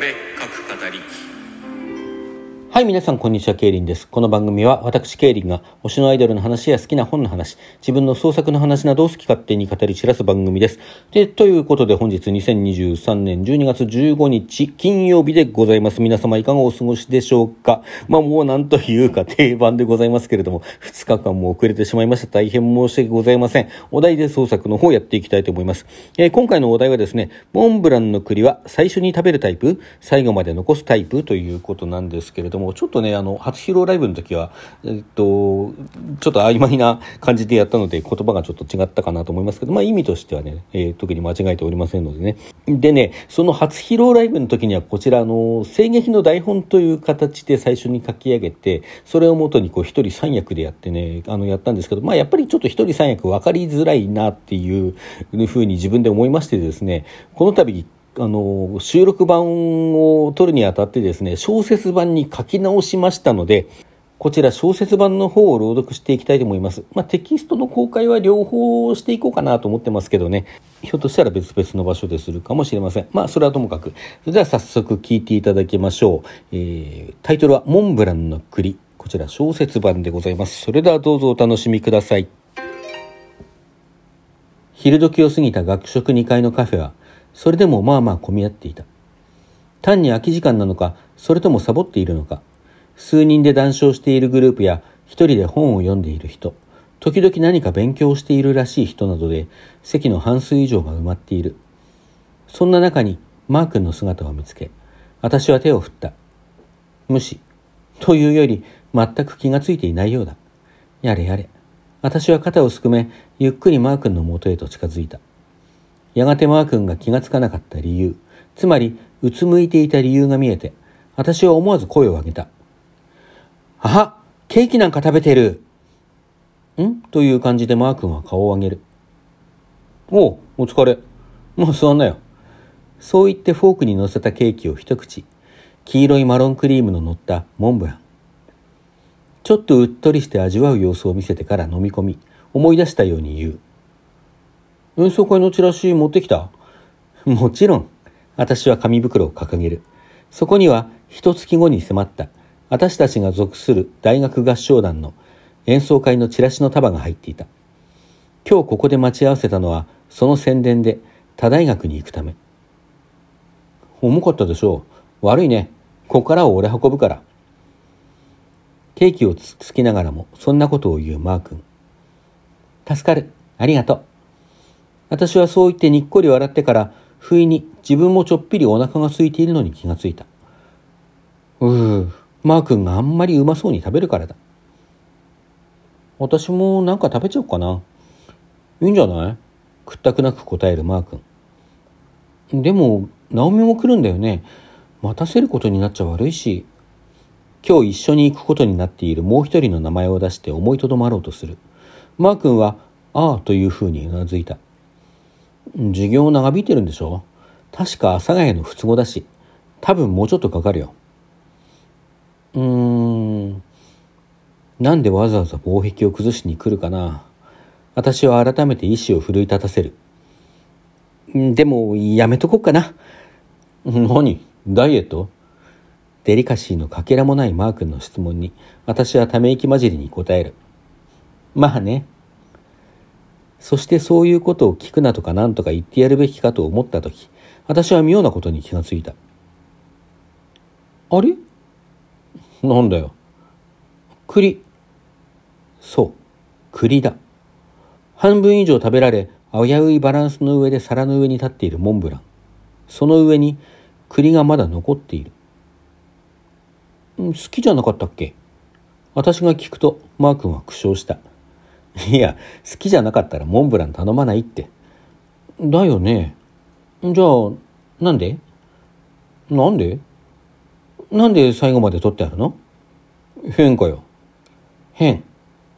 俺各語り。きはい、皆さん、こんにちは、ケイリンです。この番組は、私、ケイリンが、推しのアイドルの話や好きな本の話、自分の創作の話などを好き勝手に語り散らす番組です。で、ということで、本日2023年12月15日、金曜日でございます。皆様、いかがお過ごしでしょうかまあ、もうなんというか、定番でございますけれども、2日間も遅れてしまいました。大変申し訳ございません。お題で創作の方やっていきたいと思います。えー今回のお題はですね、モンブランの栗は最初に食べるタイプ最後まで残すタイプということなんですけれども、もちょっとね、あの、初披露ライブの時は、えっと、ちょっと曖昧な感じでやったので、言葉がちょっと違ったかなと思いますけど、まあ意味としてはね、えー特に間違えておりませんのでね。でね、その初披露ライブの時には、こちら、あの、声劇の台本という形で最初に書き上げて、それをもとにこう一人三役でやってね、あの、やったんですけど、まあやっぱりちょっと一人三役分かりづらいなっていうふうに自分で思いましてですね、この度、あの、収録版を撮るにあたってですね、小説版に書き直しましたので、こちら小説版の方を朗読していきたいと思います。まあ、テキストの公開は両方していこうかなと思ってますけどね。ひょっとしたら別々の場所でするかもしれません。まあ、それはともかく。それでは早速聞いていただきましょう。えー、タイトルはモンブランの栗。こちら小説版でございます。それではどうぞお楽しみください。昼時を過ぎた学食2階のカフェは、それでもまあまあ混み合っていた。単に空き時間なのか、それともサボっているのか、数人で談笑しているグループや、一人で本を読んでいる人、時々何か勉強しているらしい人などで、席の半数以上が埋まっている。そんな中に、マー君の姿を見つけ、私は手を振った。無視。というより、全く気がついていないようだ。やれやれ。私は肩をすくめ、ゆっくりマー君の元へと近づいた。やがてマー君が気がつかなかった理由、つまり、うつむいていた理由が見えて、私は思わず声を上げた。あはケーキなんか食べてるん？という感じでマー君は顔を上げる。おう、お疲れ。もう座んなよ。そう言ってフォークに乗せたケーキを一口、黄色いマロンクリームの乗ったモンブラン。ちょっとうっとりして味わう様子を見せてから飲み込み、思い出したように言う。演奏会のチラシ持ってきた？もちろん。私は紙袋を掲げる。そこには一月後に迫った私たちが属する大学合唱団の演奏会のチラシの束が入っていた。今日ここで待ち合わせたのはその宣伝で他大学に行くため。重かったでしょう。悪いね。ここからは俺運ぶから。ケーキをつつきながらもそんなことを言うマー君。助かる。ありがとう。私はそう言ってにっこり笑ってから、不意に自分もちょっぴりお腹が空いているのに気がついた。うー、マー君があんまりうまそうに食べるからだ。私もなんか食べちゃおうかな。いいんじゃない？くったくなく答えるマー君。でも、ナオミも来るんだよね。待たせることになっちゃ悪いし。今日一緒に行くことになっているもう一人の名前を出して思いとどまろうとする。マー君は、ああというふうにうなずいた。授業長引いてるんでしょ？確か阿佐ヶ谷の不都合だし、多分もうちょっとかかるよ。うーん。なんでわざわざ防壁を崩しに来るかな。私は改めて意志を奮い立たせる。でも、やめとこっかな。何？ダイエット？デリカシーのかけらもないマー君の質問に、私はため息混じりに答える。まあね。そしてそういうことを聞くなとか何とか言ってやるべきかと思ったとき、私は妙なことに気がついた。あれ？なんだよ。栗。そう、栗だ。半分以上食べられ、危ういバランスの上で皿の上に立っているモンブラン。その上に栗がまだ残っている。ん好きじゃなかったっけ？私が聞くとマー君は苦笑した。いや、好きじゃなかったらモンブラン頼まないって。だよね。じゃあ、なんで？なんで？なんで最後まで取ってあるの？変かよ。変。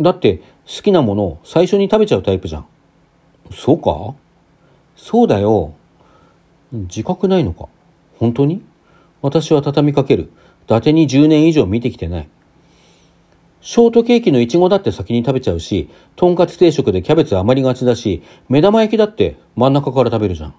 だって好きなものを最初に食べちゃうタイプじゃん。そうか？そうだよ。自覚ないのか？本当に？私は畳みかける。伊達に10年以上見てきてない。ショートケーキのイチゴだって先に食べちゃうし、とんかつ定食でキャベツ余りがちだし、目玉焼きだって真ん中から食べるじゃん。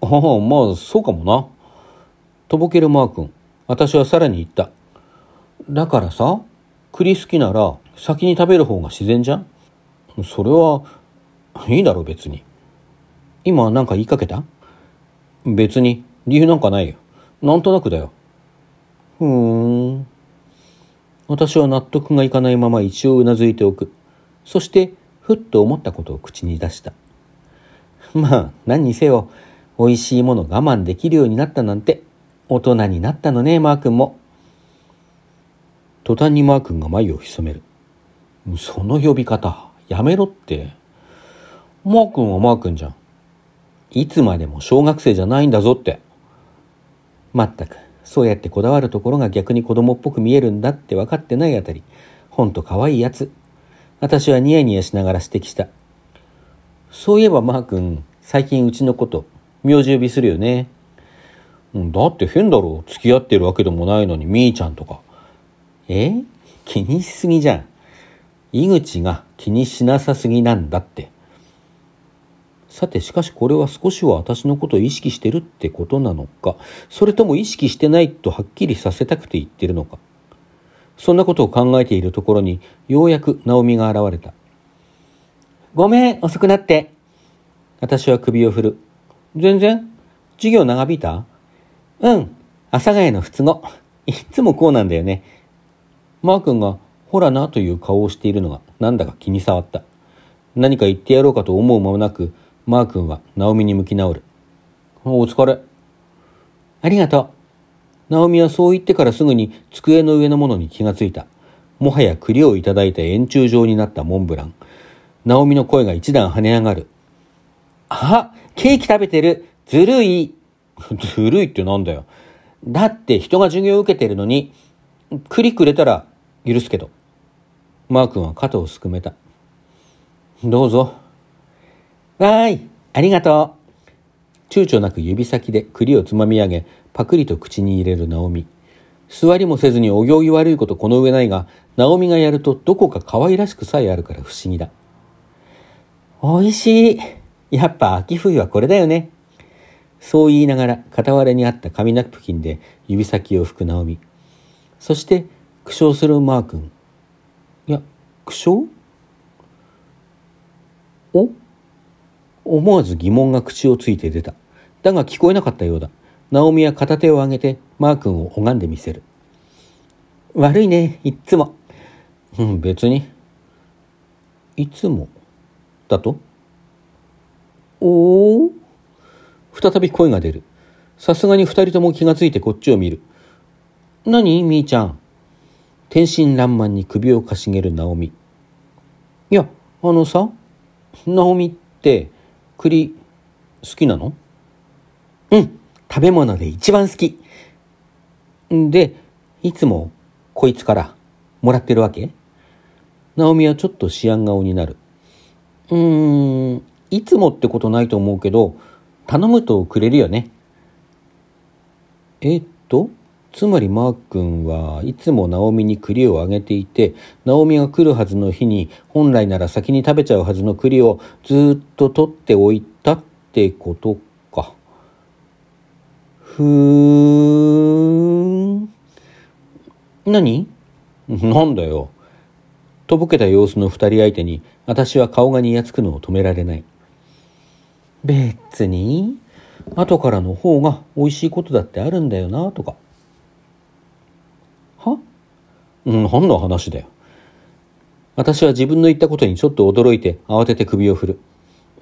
ああ、まあ、そうかもな。とぼけるマー君。私はさらに言った。だからさ、栗好きなら先に食べる方が自然じゃん？それは、いいだろ別に。今なんか言いかけた？別に理由なんかないよ。なんとなくだよ。ふーん。私は納得がいかないまま一応うなずいておく。そして、ふっと思ったことを口に出した。まあ、何にせよ、美味しいもの我慢できるようになったなんて、大人になったのね、マー君も。途端にマー君が眉を潜める。その呼び方、やめろって。マー君はマー君じゃん。いつまでも小学生じゃないんだぞって。まったく、そうやってこだわるところが逆に子供っぽく見えるんだって分かってないあたり、ほんと可愛いやつ。私はニヤニヤしながら指摘した。そういえばマー君、最近うちのこと、名字呼びするよね。だって変だろ。付き合ってるわけでもないのに、みーちゃんとか。え？気にしすぎじゃん。井口が気にしなさすぎなんだって。さて、しかしこれは少しは私のことを意識してるってことなのか、それとも意識してないとはっきりさせたくて言ってるのか？そんなことを考えているところに、ようやく直美が現れた。ごめん、遅くなって。私は首を振る。全然授業長引いた？うん。阿佐ヶ谷のつ子。いつもこうなんだよね。マー君が、ほらなという顔をしているのが、なんだか気に障った。何か言ってやろうかと思う間もなく、マー君はナオミに向き直る。お疲れ。ありがとう。ナオミはそう言ってからすぐに机の上のものに気がついた。もはや栗をいただいた円柱状になったモンブラン。ナオミの声が一段跳ね上がる。あ、ケーキ食べてる。ずるい。ずるいってなんだよ。だって人が授業を受けてるのに、栗くれたら許すけど。マー君は肩をすくめた。どうぞ。わーい、ありがとう。躊躇なく指先で栗をつまみ上げ、パクリと口に入れるナオミ。座りもせずにお行儀悪いことこの上ないが、ナオミがやるとどこか可愛らしくさえあるから不思議だ。おいしい。やっぱ秋冬はこれだよね。そう言いながら傍らにあった紙ナプキンで指先を拭く直美。そして苦笑するマー君。いや、苦笑？お？思わず疑問が口をついて出た。だが聞こえなかったようだ。直美は片手を上げてマー君を拝んでみせる。悪いね、いつも。うん、別に。いつも？だと？おお再び声が出る。さすがに二人とも気がついてこっちを見る。何？みーちゃん。天真爛漫に首をかしげるナオミ。いや、あのさ、ナオミって栗好きなの？うん、食べ物で一番好き。で、いつもこいつからもらってるわけ？ナオミはちょっと思案顔になる。うーん、いつもってことないと思うけど、頼むとくれるよね。えっと、つまりマー君はいつもナオミに栗をあげていて、ナオミが来るはずの日に本来なら先に食べちゃうはずの栗をずっと取っておいたってことか。ふーん。何？なんだよ。とぼけた様子の二人相手に私は顔がにやつくのを止められない。別に、後からの方が美味しいことだってあるんだよな、とか。は？うん、何の話だよ。私は自分の言ったことにちょっと驚いて慌てて首を振る。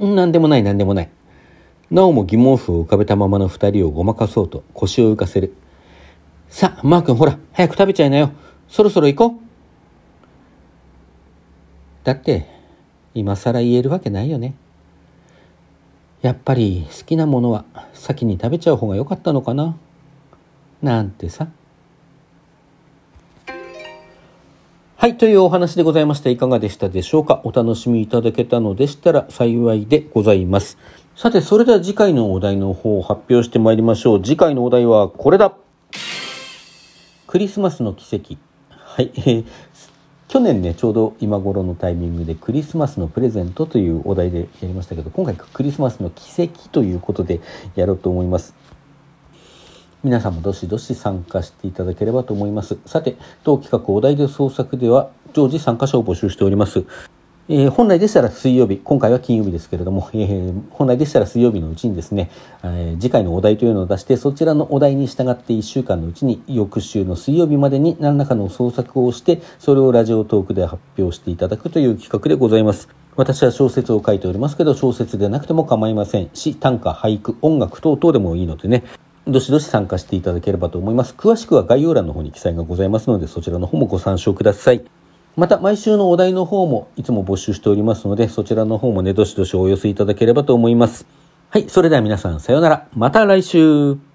何でもない何でもない。なおも疑問符を浮かべたままの二人をごまかそうと腰を浮かせる。さあ、マー君ほら、早く食べちゃいなよ。そろそろ行こう。だって、今更言えるわけないよね。やっぱり好きなものは先に食べちゃう方が良かったのかななんてさ。はい、というお話でございました。いかがでしたでしょうか？お楽しみいただけたのでしたら幸いでございます。さて、それでは次回のお題の方を発表してまいりましょう。次回のお題はこれだクリスマスの奇跡。はい、えー、去年ね、ちょうど今頃のタイミングでクリスマスのプレゼントというお題でやりましたけど、今回クリスマスの奇跡ということでやろうと思います。皆さんもどしどし参加していただければと思います。さて、当企画お題で創作では常時参加者を募集しております。えー、本来でしたら水曜日、今回は金曜日ですけれども、えー、本来でしたら水曜日のうちにですね、えー、次回のお題というのを出して、そちらのお題に従って1週間のうちに、翌週の水曜日までに何らかの創作をして、それをラジオトークで発表していただくという企画でございます。私は小説を書いておりますけど、小説でなくても構いませんし、短歌、俳句、音楽等々でもいいのでね、どしどし参加していただければと思います。詳しくは概要欄の方に記載がございますので、そちらの方もご参照ください。また、毎週のお題の方もいつも募集しておりますので、そちらの方もね、どしどしお寄せいただければと思います。はい、それでは皆さん、さようなら。また来週。